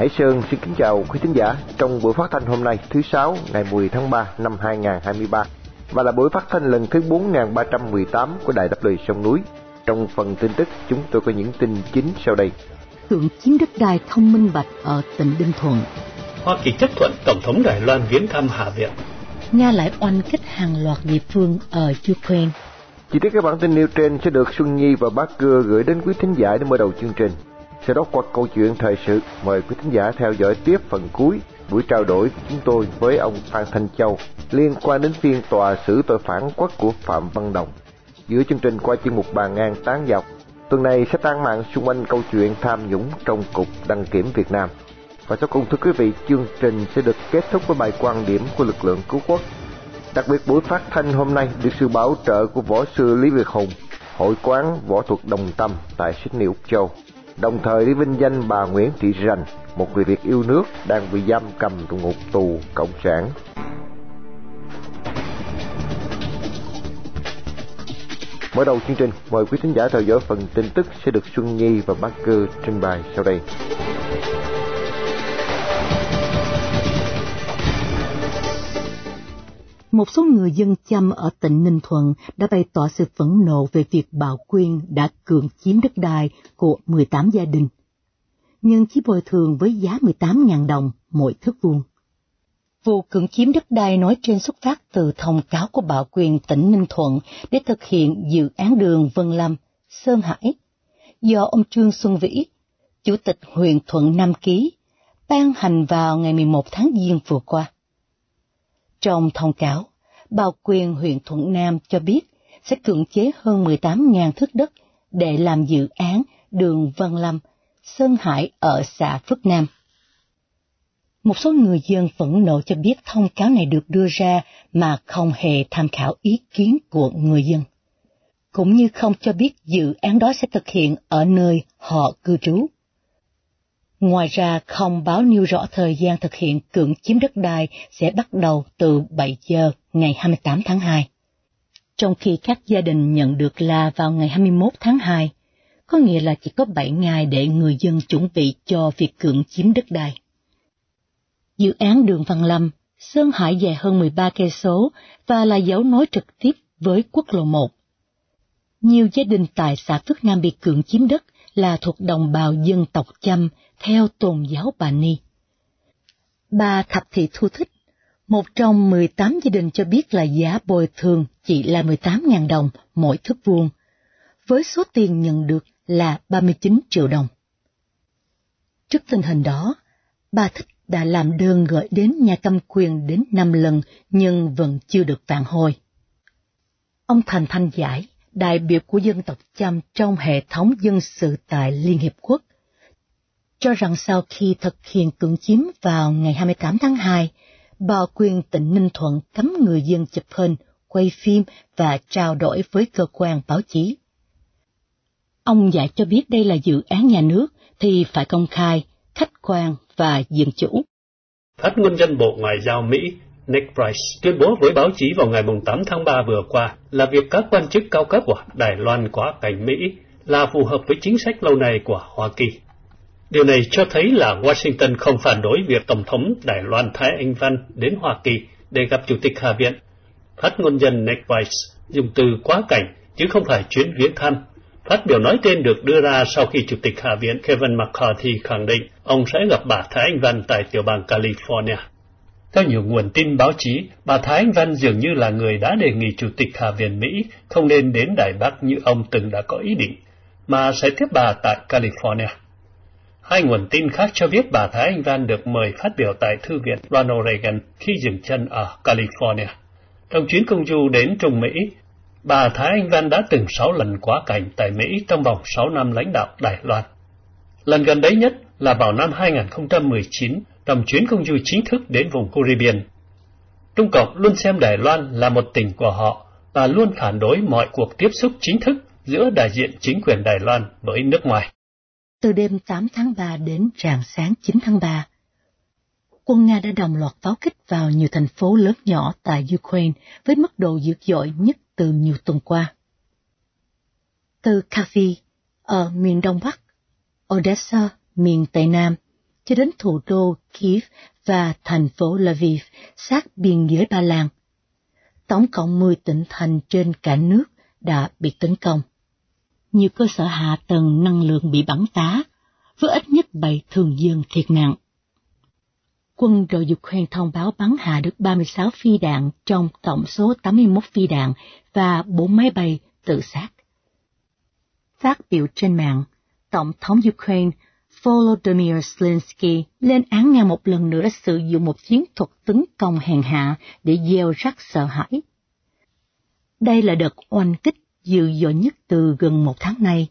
Hải Sơn xin kính chào quý thính giả trong buổi phát thanh hôm nay thứ sáu ngày 10 tháng 3 năm 2023 và là buổi phát thanh lần thứ 4318 của Đài Đáp Lời Sông Núi. Trong phần tin tức chúng tôi có những tin chính sau đây. Cưỡng chiếm đất đai không minh bạch ở tỉnh Đinh Thuận. Hoa Kỳ chấp thuận Tổng thống Đài Loan viếng thăm Hạ Viện. Nga lại oanh kích hàng loạt địa phương ở Ukraine. Chi tiết các bản tin nêu trên sẽ được Xuân Nhi và Bác Cưa gửi đến quý thính giả để mở đầu chương trình. Sau đó qua câu chuyện thời sự, mời quý thính giả theo dõi tiếp phần cuối buổi trao đổi của chúng tôi với ông Phan Thanh Châu liên quan đến phiên tòa xử tội phản quốc của Phạm Văn Đồng. Giữa chương trình qua chuyên mục bàn ngang tán dọc, tuần này sẽ tan mạng xung quanh câu chuyện tham nhũng trong Cục Đăng kiểm Việt Nam. Và sau cùng thưa quý vị, chương trình sẽ được kết thúc với bài quan điểm của lực lượng cứu quốc. Đặc biệt buổi phát thanh hôm nay được sự bảo trợ của võ sư Lý Việt Hùng, hội quán võ thuật Đồng Tâm tại Sydney, Úc Châu đồng thời đi vinh danh bà Nguyễn Thị Rành, một người Việt yêu nước đang bị giam cầm trong ngục tù cộng sản. Mở đầu chương trình, mời quý thính giả theo dõi phần tin tức sẽ được Xuân Nhi và Bác Cơ trình bày sau đây. Một số người dân chăm ở tỉnh Ninh Thuận đã bày tỏ sự phẫn nộ về việc Bảo Quyên đã cường chiếm đất đai của 18 gia đình, nhưng chỉ bồi thường với giá 18.000 đồng mỗi thước vuông. Vụ cưỡng chiếm đất đai nói trên xuất phát từ thông cáo của Bảo Quyền tỉnh Ninh Thuận để thực hiện dự án đường Vân Lâm, Sơn Hải, do ông Trương Xuân Vĩ, Chủ tịch huyện Thuận Nam Ký, ban hành vào ngày 11 tháng Giêng vừa qua. Trong thông cáo, bao quyền huyện Thuận Nam cho biết sẽ cưỡng chế hơn 18.000 thước đất để làm dự án đường Văn Lâm, Sơn Hải ở xã Phước Nam. Một số người dân phẫn nộ cho biết thông cáo này được đưa ra mà không hề tham khảo ý kiến của người dân, cũng như không cho biết dự án đó sẽ thực hiện ở nơi họ cư trú. Ngoài ra, không báo nêu rõ thời gian thực hiện cưỡng chiếm đất đai sẽ bắt đầu từ 7 giờ ngày 28 tháng 2. Trong khi các gia đình nhận được là vào ngày 21 tháng 2, có nghĩa là chỉ có 7 ngày để người dân chuẩn bị cho việc cưỡng chiếm đất đai. Dự án đường Văn Lâm, Sơn Hải dài hơn 13 cây số và là dấu nối trực tiếp với quốc lộ 1. Nhiều gia đình tại xã Phước Nam bị cưỡng chiếm đất là thuộc đồng bào dân tộc Chăm theo tôn giáo Bà Ni. Bà Thập Thị Thu Thích, một trong 18 gia đình cho biết là giá bồi thường chỉ là 18.000 đồng mỗi thước vuông, với số tiền nhận được là 39 triệu đồng. Trước tình hình đó, bà Thích đã làm đơn gửi đến nhà cầm quyền đến 5 lần nhưng vẫn chưa được phản hồi. Ông Thành Thanh giải, đại biểu của dân tộc Chăm trong hệ thống dân sự tại Liên Hiệp Quốc, cho rằng sau khi thực hiện cưỡng chiếm vào ngày 28 tháng 2, bà quyền tỉnh Ninh Thuận cấm người dân chụp hình, quay phim và trao đổi với cơ quan báo chí. Ông giải cho biết đây là dự án nhà nước thì phải công khai, khách quan và dân chủ. Phát ngôn dân Bộ Ngoại giao Mỹ Nick Price tuyên bố với báo chí vào ngày 8 tháng 3 vừa qua là việc các quan chức cao cấp của Đài Loan quá cảnh Mỹ là phù hợp với chính sách lâu nay của Hoa Kỳ. Điều này cho thấy là Washington không phản đối việc Tổng thống Đài Loan Thái Anh Văn đến Hoa Kỳ để gặp Chủ tịch Hạ viện. Phát ngôn nhân Nick Price dùng từ quá cảnh chứ không phải chuyến viếng thăm. Phát biểu nói trên được đưa ra sau khi Chủ tịch Hạ viện Kevin McCarthy khẳng định ông sẽ gặp bà Thái Anh Văn tại tiểu bang California. Theo nhiều nguồn tin báo chí, bà Thái Anh Văn dường như là người đã đề nghị Chủ tịch Hạ viện Mỹ không nên đến Đài Bắc như ông từng đã có ý định, mà sẽ tiếp bà tại California. Hai nguồn tin khác cho biết bà Thái Anh Văn được mời phát biểu tại Thư viện Ronald Reagan khi dừng chân ở California. Trong chuyến công du đến Trung Mỹ, bà Thái Anh Văn đã từng sáu lần quá cảnh tại Mỹ trong vòng sáu năm lãnh đạo Đài Loan. Lần gần đấy nhất là vào năm 2019 trong chuyến công du chính thức đến vùng Caribbean. Trung Cộng luôn xem Đài Loan là một tỉnh của họ và luôn phản đối mọi cuộc tiếp xúc chính thức giữa đại diện chính quyền Đài Loan với nước ngoài. Từ đêm 8 tháng 3 đến rạng sáng 9 tháng 3, quân Nga đã đồng loạt pháo kích vào nhiều thành phố lớn nhỏ tại Ukraine với mức độ dữ dội nhất từ nhiều tuần qua. Từ Kharkiv ở miền Đông Bắc, Odessa, miền Tây Nam, cho đến thủ đô Kiev và thành phố Lviv sát biên giới Ba Lan. Tổng cộng 10 tỉnh thành trên cả nước đã bị tấn công. Nhiều cơ sở hạ tầng năng lượng bị bắn phá, với ít nhất 7 thường dân thiệt mạng. Quân đội Ukraine thông báo bắn hạ được 36 phi đạn trong tổng số 81 phi đạn và 4 máy bay tự sát. Phát biểu trên mạng, Tổng thống Ukraine Volodymyr Zelensky lên án nga một lần nữa sử dụng một chiến thuật tấn công hèn hạ để gieo rắc sợ hãi. Đây là đợt oanh kích dữ dội nhất từ gần một tháng nay,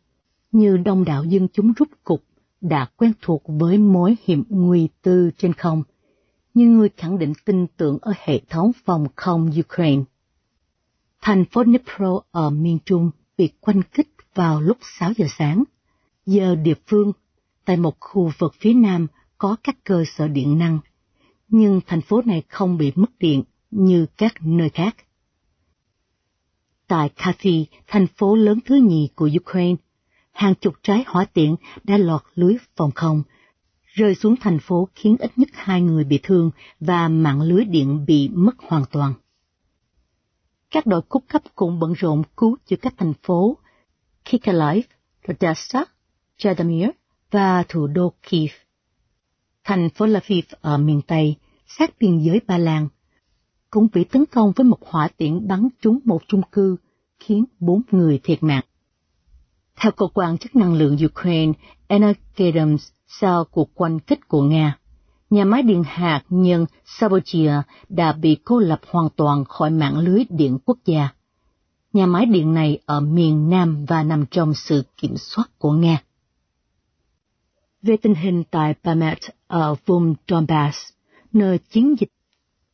như đông đảo dân chúng rút cục đã quen thuộc với mối hiểm nguy tư trên không, như người khẳng định tin tưởng ở hệ thống phòng không Ukraine. Thành phố Dnipro ở miền Trung bị quanh kích vào lúc 6 giờ sáng, giờ địa phương tại một khu vực phía nam có các cơ sở điện năng, nhưng thành phố này không bị mất điện như các nơi khác. Tại Kharkiv, thành phố lớn thứ nhì của Ukraine, hàng chục trái hỏa tiễn đã lọt lưới phòng không, rơi xuống thành phố khiến ít nhất hai người bị thương và mạng lưới điện bị mất hoàn toàn. Các đội cúc cấp cũng bận rộn cứu chữa các thành phố Kikaliv, Odessa, Jadamir và thủ đô Kiev. Thành phố Lviv ở miền Tây, sát biên giới Ba Lan, cũng bị tấn công với một hỏa tiễn bắn trúng một chung cư, khiến bốn người thiệt mạng. Theo cơ quan chức năng lượng Ukraine Energedoms sau cuộc quanh kích của Nga, nhà máy điện hạt nhân Sabotia đã bị cô lập hoàn toàn khỏi mạng lưới điện quốc gia. Nhà máy điện này ở miền Nam và nằm trong sự kiểm soát của Nga. Về tình hình tại Bamet ở vùng Donbass, nơi chiến dịch,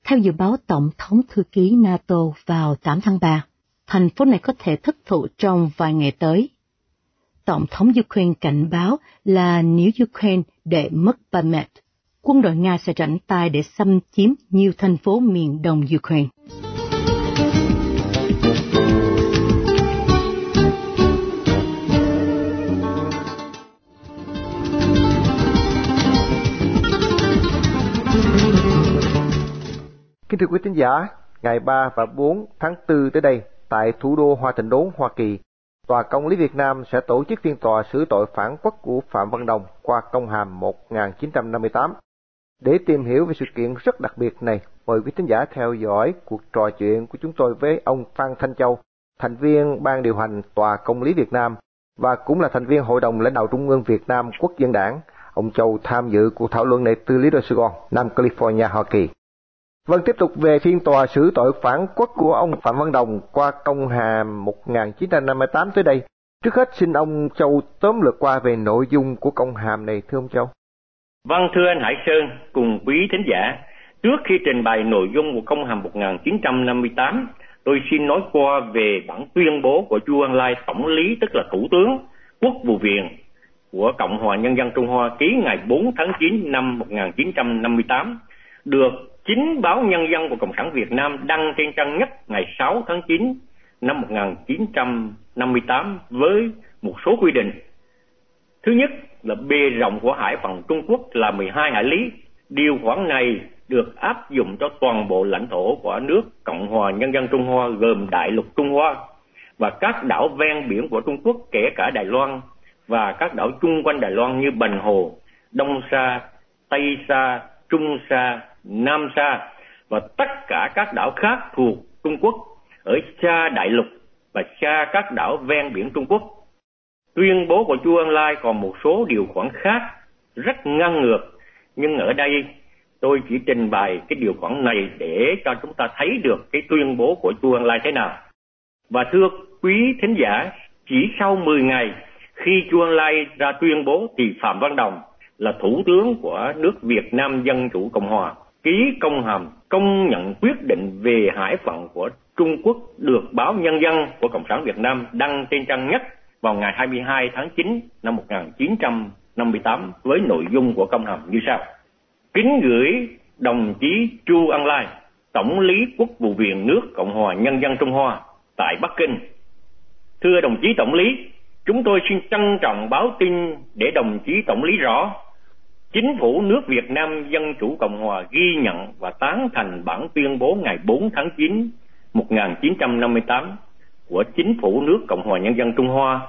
theo dự báo Tổng thống Thư ký NATO vào 8 tháng 3, thành phố này có thể thất thủ trong vài ngày tới. Tổng thống Ukraine cảnh báo là nếu Ukraine để mất Bamet, quân đội Nga sẽ rảnh tay để xâm chiếm nhiều thành phố miền đông Ukraine. Kính thưa quý tín giả, ngày 3 và 4 tháng 4 tới đây, tại thủ đô Hoa Thịnh Đốn, Hoa Kỳ, Tòa Công lý Việt Nam sẽ tổ chức phiên tòa xử tội phản quốc của Phạm Văn Đồng qua công hàm 1958. Để tìm hiểu về sự kiện rất đặc biệt này, mời quý tín giả theo dõi cuộc trò chuyện của chúng tôi với ông Phan Thanh Châu, thành viên Ban điều hành Tòa Công lý Việt Nam và cũng là thành viên Hội đồng lãnh đạo Trung ương Việt Nam Quốc dân đảng. Ông Châu tham dự cuộc thảo luận này từ Lý Đô Sài Gòn, Nam California, Hoa Kỳ. Vâng, tiếp tục về phiên tòa xử tội phản quốc của ông Phạm Văn Đồng qua công hàm 1958 tới đây. Trước hết xin ông Châu tóm lược qua về nội dung của công hàm này thưa ông Châu. Vâng thưa anh Hải Sơn cùng quý thính giả, trước khi trình bày nội dung của công hàm 1958, tôi xin nói qua về bản tuyên bố của Chu Ân Lai Tổng lý tức là Thủ tướng Quốc vụ viện của Cộng hòa Nhân dân Trung Hoa ký ngày 4 tháng 9 năm 1958 được chính báo Nhân dân của Cộng sản Việt Nam đăng trên trang nhất ngày 6 tháng 9 năm 1958 với một số quy định. Thứ nhất là bề rộng của hải phận Trung Quốc là 12 hải lý. Điều khoản này được áp dụng cho toàn bộ lãnh thổ của nước Cộng hòa Nhân dân Trung Hoa gồm Đại lục Trung Hoa và các đảo ven biển của Trung Quốc kể cả Đài Loan và các đảo chung quanh Đài Loan như Bành Hồ, Đông Sa, Tây Sa, Trung Sa, Nam Sa và tất cả các đảo khác thuộc Trung Quốc ở xa đại lục và xa các đảo ven biển Trung Quốc. Tuyên bố của Chu Ân Lai còn một số điều khoản khác rất ngang ngược, nhưng ở đây tôi chỉ trình bày cái điều khoản này để cho chúng ta thấy được cái tuyên bố của Chu Ân Lai thế nào. Và thưa quý thính giả, chỉ sau 10 ngày khi Chu Ân Lai ra tuyên bố thì Phạm Văn Đồng là thủ tướng của nước Việt Nam Dân Chủ Cộng Hòa ký công hàm công nhận quyết định về hải phận của Trung Quốc được báo Nhân dân của Cộng sản Việt Nam đăng trên trang nhất vào ngày 22 tháng 9 năm 1958 với nội dung của công hàm như sau. Kính gửi đồng chí Chu Ân Lai, Tổng lý Quốc vụ viện nước Cộng hòa Nhân dân Trung Hoa tại Bắc Kinh. Thưa đồng chí Tổng lý, chúng tôi xin trân trọng báo tin để đồng chí Tổng lý rõ Chính phủ nước Việt Nam Dân Chủ Cộng Hòa ghi nhận và tán thành bản tuyên bố ngày 4 tháng 9 1958 của Chính phủ nước Cộng hòa Nhân dân Trung Hoa,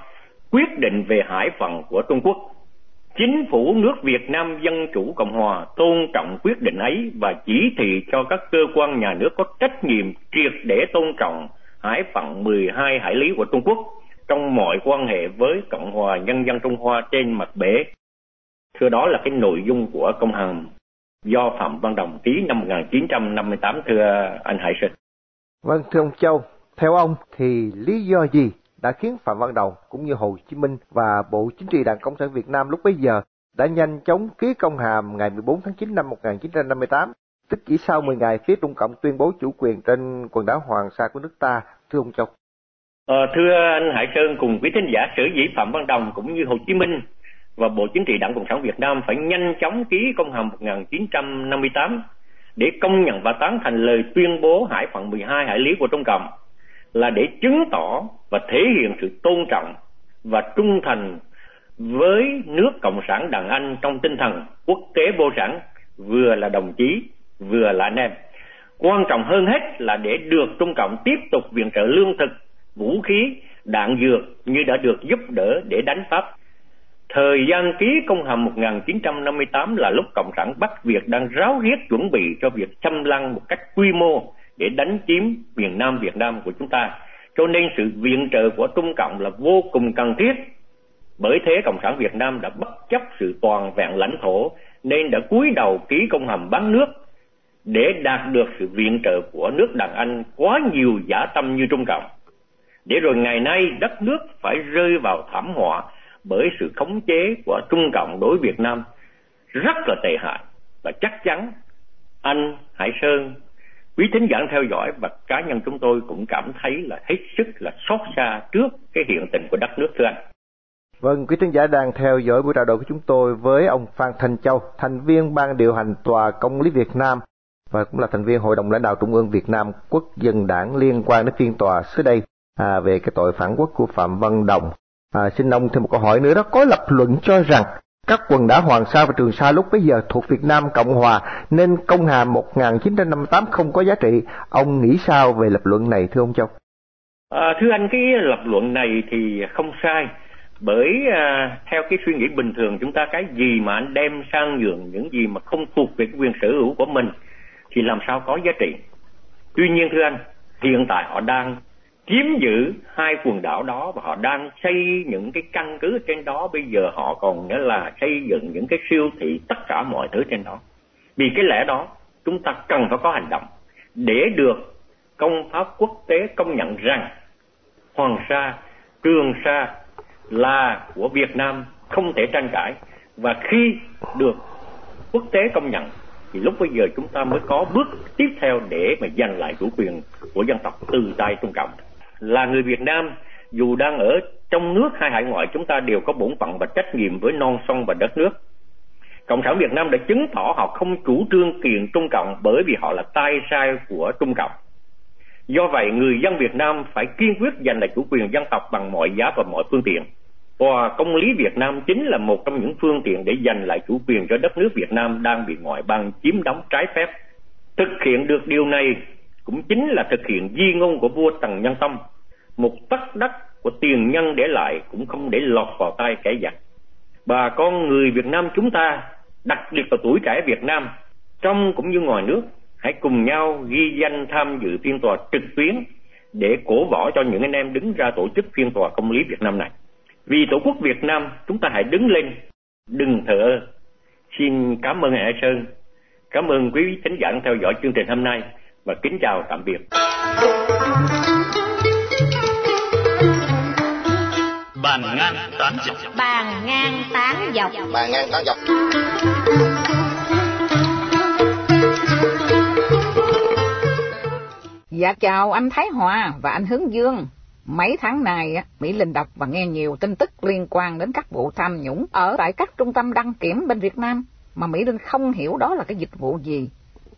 quyết định về hải phận của Trung Quốc. Chính phủ nước Việt Nam Dân Chủ Cộng Hòa tôn trọng quyết định ấy và chỉ thị cho các cơ quan nhà nước có trách nhiệm triệt để tôn trọng hải phận 12 hải lý của Trung Quốc trong mọi quan hệ với Cộng hòa Nhân dân Trung Hoa trên mặt bể. Thưa đó là cái nội dung của công hàm do Phạm Văn Đồng ký năm 1958 thưa anh Hải Sinh. Vâng thưa ông Châu, theo ông thì lý do gì đã khiến Phạm Văn Đồng cũng như Hồ Chí Minh và Bộ Chính trị Đảng Cộng sản Việt Nam lúc bấy giờ đã nhanh chóng ký công hàm ngày 14 tháng 9 năm 1958, tức chỉ sau 10 ngày phía Trung Cộng tuyên bố chủ quyền trên quần đảo Hoàng Sa của nước ta, thưa ông Châu. Ờ, thưa anh Hải Sơn cùng quý thính giả sở dĩ Phạm Văn Đồng cũng như Hồ Chí Minh và Bộ Chính trị Đảng Cộng sản Việt Nam phải nhanh chóng ký công hàm 1958 để công nhận và tán thành lời tuyên bố hải phận 12 hải lý của Trung Cộng là để chứng tỏ và thể hiện sự tôn trọng và trung thành với nước Cộng sản Đàn Anh trong tinh thần quốc tế vô sản vừa là đồng chí vừa là anh em. Quan trọng hơn hết là để được Trung Cộng tiếp tục viện trợ lương thực, vũ khí, đạn dược như đã được giúp đỡ để đánh Pháp. Thời gian ký công hàm 1958 là lúc Cộng sản Bắc Việt đang ráo riết chuẩn bị cho việc xâm lăng một cách quy mô để đánh chiếm miền Nam Việt Nam của chúng ta. Cho nên sự viện trợ của Trung Cộng là vô cùng cần thiết. Bởi thế Cộng sản Việt Nam đã bất chấp sự toàn vẹn lãnh thổ nên đã cúi đầu ký công hàm bán nước để đạt được sự viện trợ của nước đàn Anh quá nhiều giả tâm như Trung Cộng. Để rồi ngày nay đất nước phải rơi vào thảm họa bởi sự khống chế của Trung Cộng đối Việt Nam rất là tệ hại và chắc chắn anh Hải Sơn quý thính giả theo dõi và cá nhân chúng tôi cũng cảm thấy là hết sức là xót xa trước cái hiện tình của đất nước thưa anh. Vâng, quý thính giả đang theo dõi buổi trao đổi của chúng tôi với ông Phan Thanh Châu, thành viên ban điều hành Tòa Công lý Việt Nam và cũng là thành viên Hội đồng lãnh đạo Trung ương Việt Nam Quốc dân đảng liên quan đến phiên tòa xứ đây à, về cái tội phản quốc của Phạm Văn Đồng. À, xin ông thêm một câu hỏi nữa đó, có lập luận cho rằng các quần đảo Hoàng Sa và Trường Sa lúc bấy giờ thuộc Việt Nam Cộng Hòa nên công hàm 1958 không có giá trị. Ông nghĩ sao về lập luận này thưa ông Châu? À, thưa anh cái lập luận này thì không sai bởi à, theo cái suy nghĩ bình thường chúng ta cái gì mà anh đem sang nhượng những gì mà không thuộc về cái quyền sở hữu của mình thì làm sao có giá trị. Tuy nhiên thưa anh, hiện tại họ đang chiếm giữ hai quần đảo đó và họ đang xây những cái căn cứ trên đó. Bây giờ họ còn nữa là xây dựng những cái siêu thị tất cả mọi thứ trên đó. Vì cái lẽ đó, chúng ta cần phải có hành động để được công pháp quốc tế công nhận rằng hoàng sa, trường sa là của việt nam không thể tranh cãi. Và khi được quốc tế công nhận, thì lúc bây giờ chúng ta mới có bước tiếp theo để mà giành lại chủ quyền của dân tộc từ tay trung cộng là người Việt Nam dù đang ở trong nước hay hải ngoại chúng ta đều có bổn phận và trách nhiệm với non sông và đất nước. Cộng sản Việt Nam đã chứng tỏ họ không chủ trương kiện Trung Cộng bởi vì họ là tay sai của Trung Cộng. Do vậy, người dân Việt Nam phải kiên quyết giành lại chủ quyền dân tộc bằng mọi giá và mọi phương tiện. Và công lý Việt Nam chính là một trong những phương tiện để giành lại chủ quyền cho đất nước Việt Nam đang bị ngoại bang chiếm đóng trái phép. Thực hiện được điều này cũng chính là thực hiện di ngôn của vua Tần Nhân Tông. Một tấc đất của tiền nhân để lại cũng không để lọt vào tay kẻ giặc. Bà con người Việt Nam chúng ta, đặc biệt là tuổi trẻ Việt Nam, trong cũng như ngoài nước, hãy cùng nhau ghi danh tham dự phiên tòa trực tuyến để cổ võ cho những anh em đứng ra tổ chức phiên tòa công lý Việt Nam này. Vì Tổ quốc Việt Nam, chúng ta hãy đứng lên, đừng thở. Xin cảm ơn Hải Sơn, cảm ơn quý khán giả theo dõi chương trình hôm nay và kính chào tạm biệt. Bàn ngang tán dọc. Bàn ngang tán dọc. Bàn ngang tán dọc. Dạ chào anh Thái Hòa và anh Hướng Dương. Mấy tháng này, Mỹ Linh đọc và nghe nhiều tin tức liên quan đến các vụ tham nhũng ở tại các trung tâm đăng kiểm bên Việt Nam, mà Mỹ Linh không hiểu đó là cái dịch vụ gì.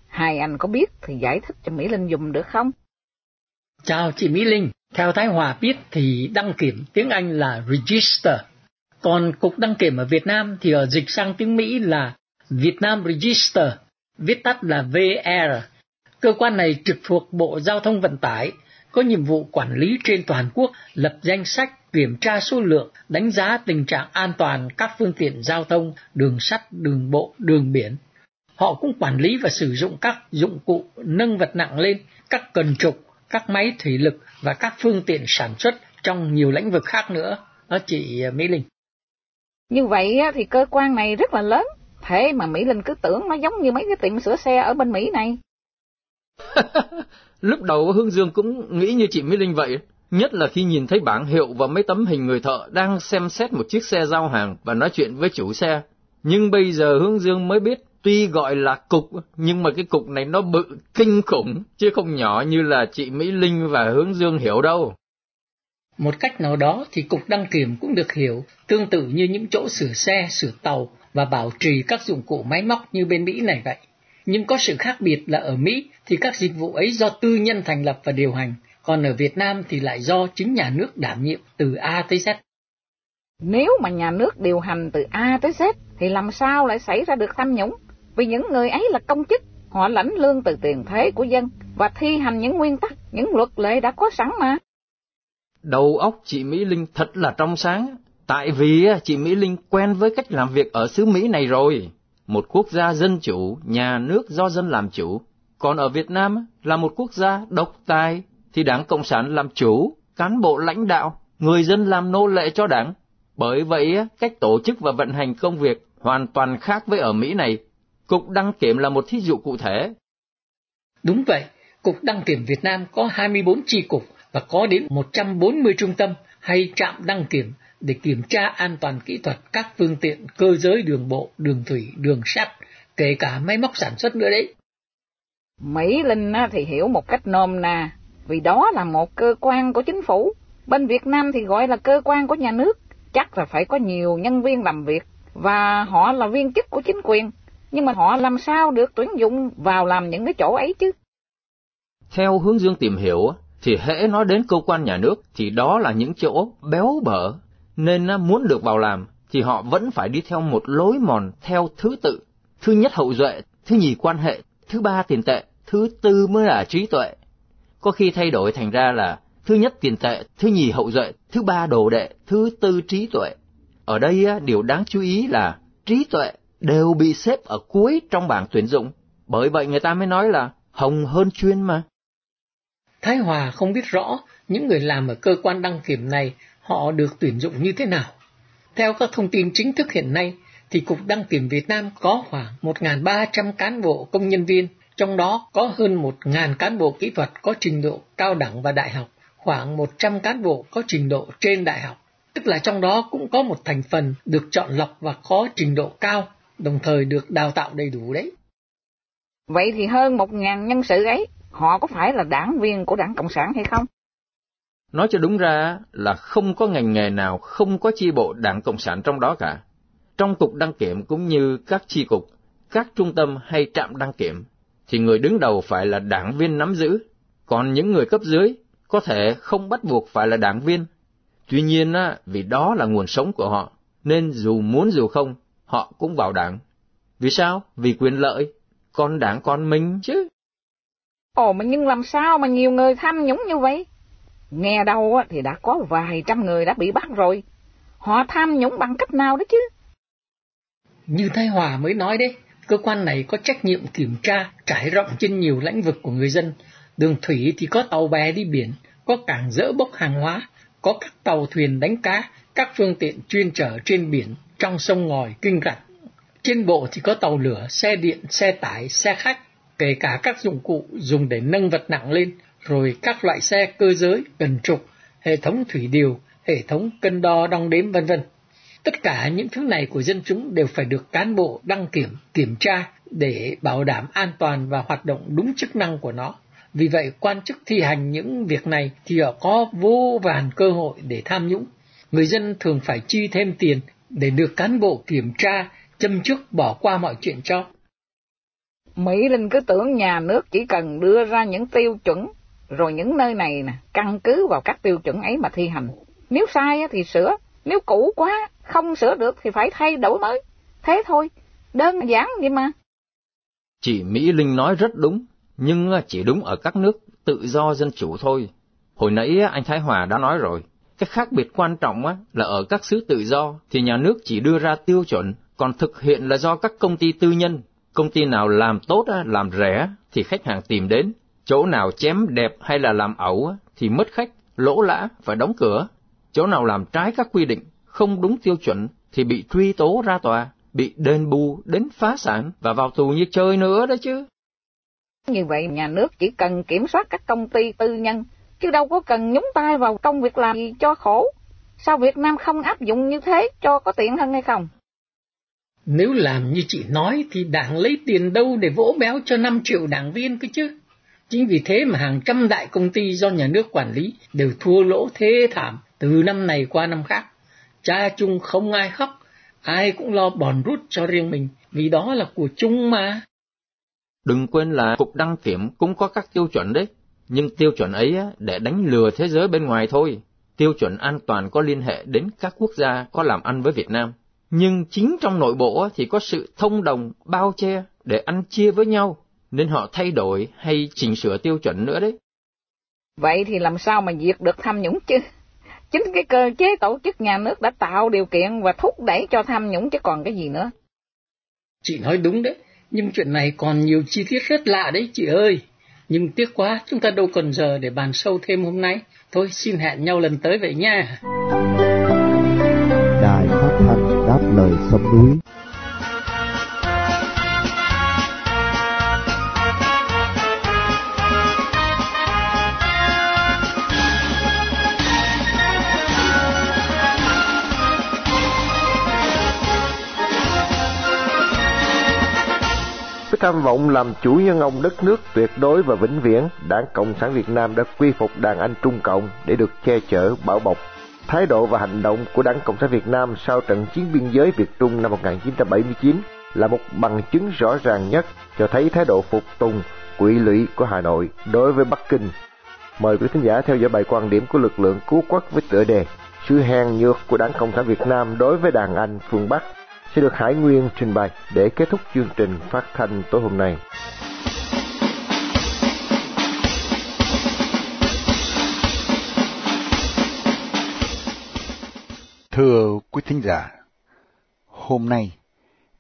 Hai anh có biết thì giải thích cho Mỹ Linh dùng được không? Chào chị Mỹ Linh, theo Thái Hòa biết thì đăng kiểm tiếng Anh là Register, còn cục đăng kiểm ở Việt Nam thì ở dịch sang tiếng Mỹ là Việt Nam Register, viết tắt là VR. Cơ quan này trực thuộc Bộ Giao thông Vận tải, có nhiệm vụ quản lý trên toàn quốc, lập danh sách, kiểm tra số lượng, đánh giá tình trạng an toàn các phương tiện giao thông, đường sắt, đường bộ, đường biển. Họ cũng quản lý và sử dụng các dụng cụ nâng vật nặng lên, các cần trục, các máy thủy lực và các phương tiện sản xuất trong nhiều lĩnh vực khác nữa. Đó chị Mỹ Linh. Như vậy thì cơ quan này rất là lớn, thế mà Mỹ Linh cứ tưởng nó giống như mấy cái tiệm sửa xe ở bên Mỹ này. Lúc đầu Hương Dương cũng nghĩ như chị Mỹ Linh vậy, nhất là khi nhìn thấy bảng hiệu và mấy tấm hình người thợ đang xem xét một chiếc xe giao hàng và nói chuyện với chủ xe. Nhưng bây giờ Hương Dương mới biết, tuy gọi là cục, nhưng mà cái cục này nó bự kinh khủng, chứ không nhỏ như là chị Mỹ Linh và Hương Dương hiểu đâu. Một cách nào đó thì cục đăng kiểm cũng được hiểu, tương tự như những chỗ sửa xe, sửa tàu và bảo trì các dụng cụ máy móc như bên Mỹ này vậy. Nhưng có sự khác biệt là ở Mỹ thì các dịch vụ ấy do tư nhân thành lập và điều hành, còn ở Việt Nam thì lại do chính nhà nước đảm nhiệm từ A tới Z. Nếu mà nhà nước điều hành từ A tới Z thì làm sao lại xảy ra được tham nhũng? Vì những người ấy là công chức, họ lãnh lương từ tiền thuế của dân và thi hành những nguyên tắc, những luật lệ đã có sẵn mà. Đầu óc chị Mỹ Linh thật là trong sáng, tại vì à, chị Mỹ Linh quen với cách làm việc ở xứ Mỹ này rồi. Một quốc gia dân chủ, nhà nước do dân làm chủ, còn ở Việt Nam à, là một quốc gia độc tài, thì Đảng Cộng sản làm chủ, cán bộ lãnh đạo, người dân làm nô lệ cho đảng. Bởi vậy, à, cách tổ chức và vận hành công việc hoàn toàn khác với ở Mỹ này. Cục đăng kiểm là một thí dụ cụ thể. Đúng vậy, Cục đăng kiểm Việt Nam có 24 chi cục và có đến 140 trung tâm hay trạm đăng kiểm để kiểm tra an toàn kỹ thuật các phương tiện cơ giới đường bộ, đường thủy, đường sắt, kể cả máy móc sản xuất nữa đấy. Mỹ Linh thì hiểu một cách nôm na, vì đó là một cơ quan của chính phủ. Bên Việt Nam thì gọi là cơ quan của nhà nước, chắc là phải có nhiều nhân viên làm việc, và họ là viên chức của chính quyền. Nhưng mà họ làm sao được tuyển dụng vào làm những cái chỗ ấy chứ? Theo hướng dương tìm hiểu, thì hễ nói đến cơ quan nhà nước thì đó là những chỗ béo bở, nên à, muốn được vào làm thì họ vẫn phải đi theo một lối mòn theo thứ tự. Thứ nhất hậu duệ, thứ nhì quan hệ, thứ ba tiền tệ, thứ tư mới là trí tuệ. Có khi thay đổi thành ra là thứ nhất tiền tệ, thứ nhì hậu duệ, thứ ba đồ đệ, thứ tư trí tuệ. Ở đây à, điều đáng chú ý là trí tuệ đều bị xếp ở cuối trong bảng tuyển dụng, bởi vậy người ta mới nói là hồng hơn chuyên mà. Thái Hòa không biết rõ những người làm ở cơ quan đăng kiểm này họ được tuyển dụng như thế nào. Theo các thông tin chính thức hiện nay, thì Cục Đăng kiểm Việt Nam có khoảng 1.300 cán bộ công nhân viên, trong đó có hơn 1.000 cán bộ kỹ thuật có trình độ cao đẳng và đại học, khoảng 100 cán bộ có trình độ trên đại học. Tức là trong đó cũng có một thành phần được chọn lọc và có trình độ cao, đồng thời được đào tạo đầy đủ đấy. Vậy thì hơn 1.000 nhân sự ấy họ có phải là đảng viên của đảng Cộng sản hay không? Nói cho đúng ra là không có ngành nghề nào không có chi bộ đảng Cộng sản trong đó cả. Trong cục đăng kiểm cũng như các chi cục, các trung tâm hay trạm đăng kiểm, thì người đứng đầu phải là đảng viên nắm giữ, còn những người cấp dưới có thể không bắt buộc phải là đảng viên. Tuy nhiên, vì đó là nguồn sống của họ, nên dù muốn dù không, họ cũng vào đảng. Vì sao? Vì quyền lợi, con đảng con mình chứ. Ồ mà nhưng làm sao mà nhiều người tham nhũng như vậy? Nghe đâu thì đã có vài trăm người đã bị bắt rồi. Họ tham nhũng bằng cách nào đó chứ? Như Thái Hòa mới nói đấy, cơ quan này có trách nhiệm kiểm tra trải rộng trên nhiều lĩnh vực của người dân. Đường thủy thì có tàu bè đi biển, có cảng dỡ bốc hàng hóa, có các tàu thuyền đánh cá, các phương tiện chuyên chở trên biển, trong sông ngòi, kinh rạch. Trên bộ thì có tàu lửa, xe điện, xe tải, xe khách, kể cả các dụng cụ dùng để nâng vật nặng lên, rồi các loại xe cơ giới, cần trục, hệ thống thủy điều, hệ thống cân đo đong đếm vân vân. Tất cả những thứ này của dân chúng đều phải được cán bộ đăng kiểm, kiểm tra để bảo đảm an toàn và hoạt động đúng chức năng của nó. Vì vậy, quan chức thi hành những việc này thì họ có vô vàn cơ hội để tham nhũng. Người dân thường phải chi thêm tiền để được cán bộ kiểm tra, châm chức bỏ qua mọi chuyện cho. Mỹ Linh cứ tưởng nhà nước chỉ cần đưa ra những tiêu chuẩn, rồi những nơi này nè căn cứ vào các tiêu chuẩn ấy mà thi hành. Nếu sai thì sửa, nếu cũ quá, không sửa được thì phải thay đổi mới. Thế thôi, Đơn giản vậy mà. Chị Mỹ Linh nói rất đúng, nhưng chỉ đúng ở các nước tự do dân chủ thôi. Hồi nãy anh Thái Hòa đã nói rồi, cái khác biệt quan trọng á là ở các xứ tự do thì nhà nước chỉ đưa ra tiêu chuẩn, còn thực hiện là do các công ty tư nhân. Công ty nào làm tốt, làm rẻ thì khách hàng tìm đến, chỗ nào chém đẹp hay là làm ẩu thì mất khách, lỗ lã, phải đóng cửa. Chỗ nào làm trái các quy định, không đúng tiêu chuẩn thì bị truy tố ra tòa, bị đền bù đến phá sản và vào tù như chơi nữa đó chứ. Như vậy nhà nước chỉ cần kiểm soát các công ty tư nhân, chứ đâu có cần nhúng tay vào công việc làm gì cho khổ. Sao Việt Nam không áp dụng như thế cho có tiện hơn hay không? Nếu làm như chị nói thì đảng lấy tiền đâu để vỗ béo cho 5 triệu đảng viên cơ chứ. Chính vì thế mà hàng trăm đại công ty do nhà nước quản lý đều thua lỗ thế thảm từ năm này qua năm khác. Cha chung không ai khóc, ai cũng lo bòn rút cho riêng mình, vì đó là của chung mà. Đừng quên là cục đăng kiểm cũng có các tiêu chuẩn đấy, nhưng tiêu chuẩn ấy để đánh lừa thế giới bên ngoài thôi. Tiêu chuẩn an toàn có liên hệ đến các quốc gia có làm ăn với Việt Nam. Nhưng chính trong nội bộ thì có sự thông đồng, bao che để ăn chia với nhau, nên họ thay đổi hay chỉnh sửa tiêu chuẩn nữa đấy. Vậy thì làm sao mà diệt được tham nhũng chứ? Chính cái cơ chế tổ chức nhà nước đã tạo điều kiện và thúc đẩy cho tham nhũng chứ còn cái gì nữa. Chị nói đúng đấy, nhưng chuyện này còn nhiều chi tiết rất lạ đấy chị ơi. Nhưng tiếc quá, chúng ta đâu còn giờ để bàn sâu thêm hôm nay. Thôi xin hẹn nhau lần tới vậy nha. Đài phát thanh đáp lời sông núi tham vọng làm chủ nhân ông đất nước tuyệt đối và vĩnh viễn, Đảng Cộng sản Việt Nam đã quy phục đàn anh Trung Cộng để được che chở, bảo bọc. Thái độ và hành động của Đảng Cộng sản Việt Nam sau trận chiến biên giới Việt Trung năm 1979 là một bằng chứng rõ ràng nhất cho thấy thái độ phục tùng, quỷ lụy của Hà Nội đối với Bắc Kinh. Mời quý khán giả theo dõi bài quan điểm của lực lượng cứu quốc với tựa đề Sự hèn nhược của Đảng Cộng sản Việt Nam đối với đàn anh phương Bắc sẽ được Hải Nguyên trình bày để kết thúc chương trình phát thanh tối hôm nay. Thưa quý thính giả, hôm nay,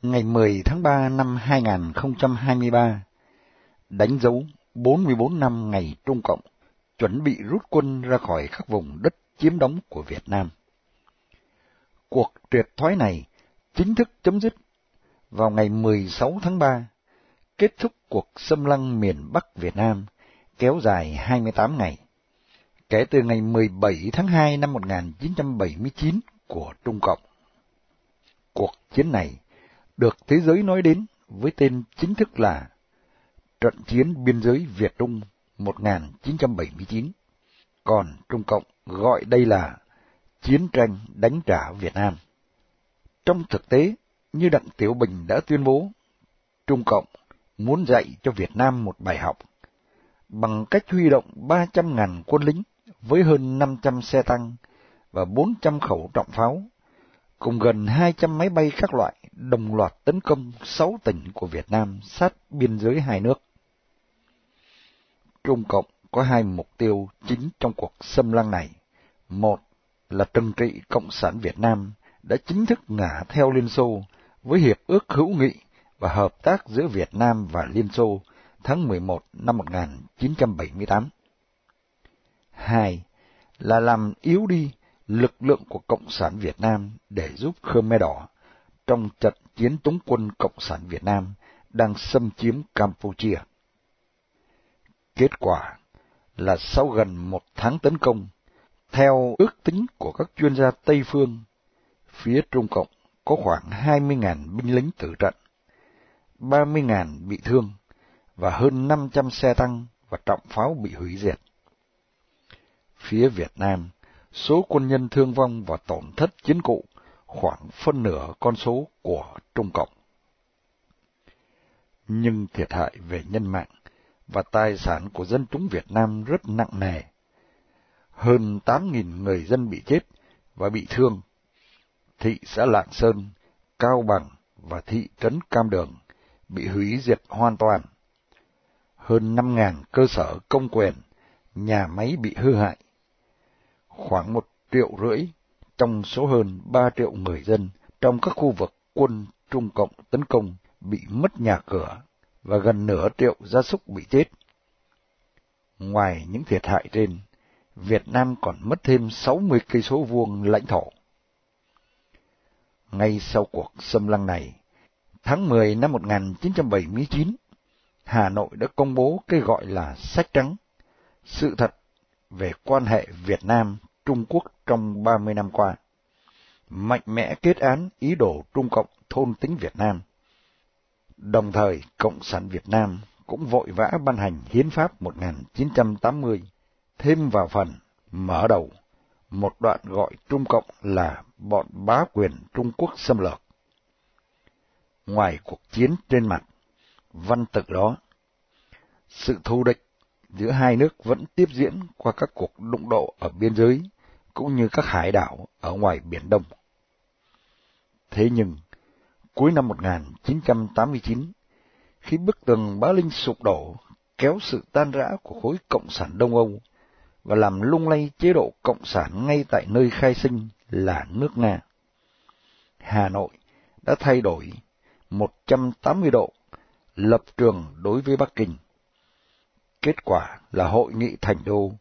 ngày 10 tháng 3 năm 2023, đánh dấu 44 năm ngày Trung Cộng chuẩn bị rút quân ra khỏi các vùng đất chiếm đóng của Việt Nam. Cuộc triệt thoái này chính thức chấm dứt vào ngày 16 tháng 3, kết thúc cuộc xâm lăng miền Bắc Việt Nam kéo dài 28 ngày, kể từ ngày 17 tháng 2 năm 1979 của Trung Cộng. Cuộc chiến này được thế giới nói đến với tên chính thức là Trận chiến biên giới Việt Trung 1979, còn Trung Cộng gọi đây là Chiến tranh đánh trả Việt Nam. Trong thực tế, như Đặng Tiểu Bình đã tuyên bố, Trung Cộng muốn dạy cho Việt Nam một bài học bằng cách huy động 300.000 quân lính với hơn 500 xe tăng và 400 khẩu trọng pháo, cùng gần 200 máy bay các loại đồng loạt tấn công 6 tỉnh của Việt Nam sát biên giới hai nước. Trung Cộng có hai mục tiêu chính trong cuộc xâm lăng này. Một là trừng trị Cộng sản Việt Nam đã chính thức ngả theo Liên Xô với Hiệp ước hữu nghị và hợp tác giữa Việt Nam và Liên Xô tháng 11 năm 1978. Hai là làm yếu đi lực lượng của Cộng sản Việt Nam để giúp Khmer Đỏ trong trận chiến tống quân Cộng sản Việt Nam đang xâm chiếm Campuchia. Kết quả là sau gần một tháng tấn công, theo ước tính của các chuyên gia Tây Phương, phía Trung Cộng có khoảng 20.000 binh lính tử trận, 30.000 bị thương và hơn 500 xe tăng và trọng pháo bị hủy diệt. Phía Việt Nam, số quân nhân thương vong và tổn thất chiến cụ khoảng phân nửa con số của Trung Cộng. Nhưng thiệt hại về nhân mạng và tài sản của dân chúng Việt Nam rất nặng nề. Hơn 8.000 người dân bị chết và bị thương thị xã Lạng Sơn, Cao Bằng, và thị trấn Cam Đường bị hủy diệt hoàn toàn. Hơn 5.000 cơ sở công quyền, nhà máy bị hư hại. Khoảng một triệu rưỡi trong số hơn 3 triệu người dân trong các khu vực quân Trung Cộng tấn công bị mất nhà cửa và gần nửa triệu gia súc bị chết. Ngoài những thiệt hại trên, Việt Nam còn mất thêm 60 cây số vuông lãnh thổ. Ngay sau cuộc xâm lăng này, tháng 10 năm 1979, Hà Nội đã công bố cái gọi là sách trắng, sự thật về quan hệ Việt Nam Trung Quốc trong 30 năm qua, mạnh mẽ kết án ý đồ Trung Cộng thôn tính Việt Nam. Đồng thời, Cộng sản Việt Nam cũng vội vã ban hành Hiến pháp 1980, thêm vào phần mở đầu một đoạn gọi Trung Cộng là bọn bá quyền Trung Quốc xâm lược. Ngoài cuộc chiến trên mặt, văn tự đó, sự thù địch giữa hai nước vẫn tiếp diễn qua các cuộc đụng độ ở biên giới, cũng như các hải đảo ở ngoài Biển Đông. Thế nhưng, cuối năm 1989, khi bức tường Bá Linh sụp đổ, kéo sự tan rã của khối Cộng sản Đông Âu và làm lung lay chế độ Cộng sản ngay tại nơi khai sinh là nước Nga. Hà Nội đã thay đổi 180 độ lập trường đối với Bắc Kinh. Kết quả là Hội nghị Thành Đô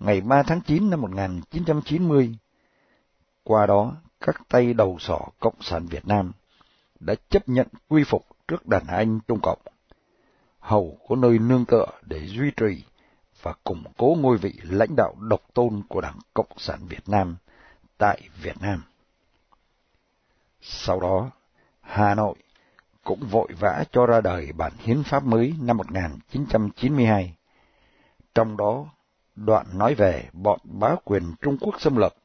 ngày 3 tháng 9 năm 1990. Qua đó, các tay đầu sỏ Cộng sản Việt Nam đã chấp nhận quy phục trước đàn anh Trung Cộng. Hầu có nơi nương tựa để duy trì và củng cố ngôi vị lãnh đạo độc tôn của Đảng Cộng sản Việt Nam tại Việt Nam. Sau đó, Hà Nội cũng vội vã cho ra đời bản hiến pháp mới năm 1992. Trong đó, đoạn nói về bọn bá quyền Trung Quốc xâm lược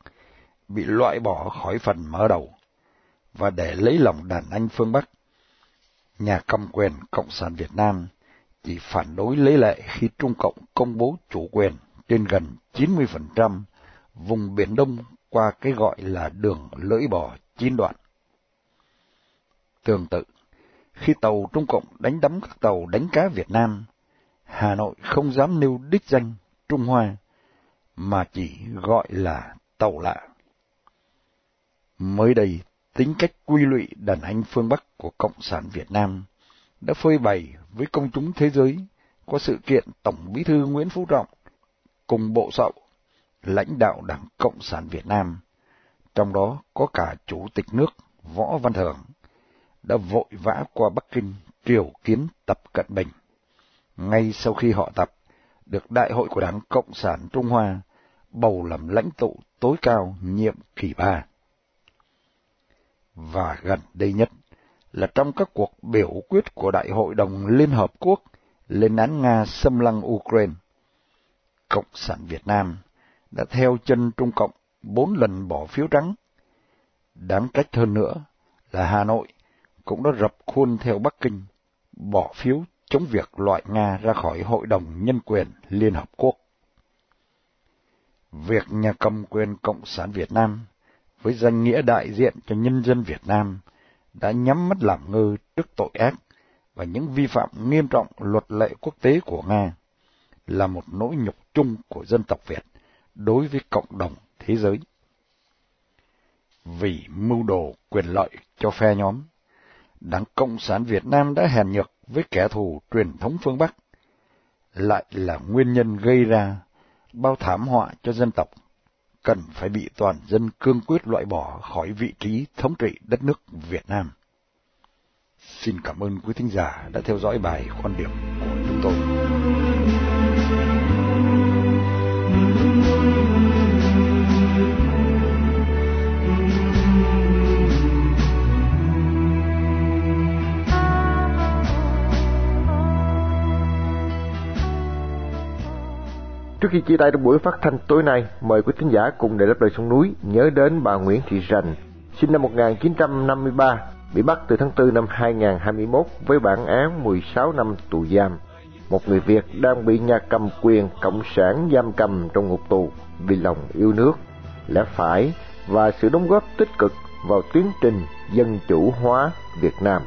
bị loại bỏ khỏi phần mở đầu, và để lấy lòng đàn anh phương Bắc, nhà cầm quyền Cộng sản Việt Nam chỉ phản đối lấy lệ khi Trung Cộng công bố chủ quyền trên gần 90% vùng Biển Đông qua cái gọi là đường lưỡi bò chín đoạn. Tương tự, khi tàu Trung Cộng đánh đắm các tàu đánh cá Việt Nam, Hà Nội không dám nêu đích danh Trung Hoa, mà chỉ gọi là tàu lạ. Mới đây, tính cách quy lụy đàn anh phương Bắc của Cộng sản Việt Nam đã phơi bày với công chúng thế giới qua sự kiện Tổng Bí thư Nguyễn Phú Trọng cùng bộ sậu lãnh đạo Đảng Cộng sản Việt Nam, trong đó có cả Chủ tịch nước Võ Văn Thưởng, đã vội vã qua Bắc Kinh triều kiến Tập Cận Bình. Ngay sau khi họ tập, được Đại hội của Đảng Cộng sản Trung Hoa bầu làm lãnh tụ tối cao nhiệm kỳ ba. Và gần đây nhất là trong các cuộc biểu quyết của Đại hội đồng Liên Hợp Quốc lên án Nga xâm lăng Ukraine. Cộng sản Việt Nam đã theo chân Trung Cộng bốn lần bỏ phiếu trắng. Đáng trách hơn nữa là Hà Nội cũng đã rập khuôn theo Bắc Kinh, bỏ phiếu chống việc loại Nga ra khỏi Hội đồng Nhân quyền Liên Hợp Quốc. Việc nhà cầm quyền Cộng sản Việt Nam với danh nghĩa đại diện cho nhân dân Việt Nam đã nhắm mắt làm ngơ trước tội ác và những vi phạm nghiêm trọng luật lệ quốc tế của Nga là một nỗi nhục chung của dân tộc Việt đối với cộng đồng thế giới. Vì mưu đồ quyền lợi cho phe nhóm, Đảng Cộng sản Việt Nam đã hèn nhược với kẻ thù truyền thống phương Bắc, lại là nguyên nhân gây ra bao thảm họa cho dân tộc, cần phải bị toàn dân cương quyết loại bỏ khỏi vị trí thống trị đất nước Việt Nam. Xin cảm ơn quý thính giả đã theo dõi bài quan điểm của chúng tôi. Trước khi chia tay trong buổi phát thanh tối nay, mời quý thính giả cùng để lấp đời sông núi nhớ đến bà Nguyễn Thị Rành, sinh năm 1953, bị bắt từ tháng 4 năm 2021 với bản án 16 năm tù giam. Một người Việt đang bị nhà cầm quyền cộng sản giam cầm trong ngục tù vì lòng yêu nước, lẽ phải và sự đóng góp tích cực vào tiến trình dân chủ hóa Việt Nam.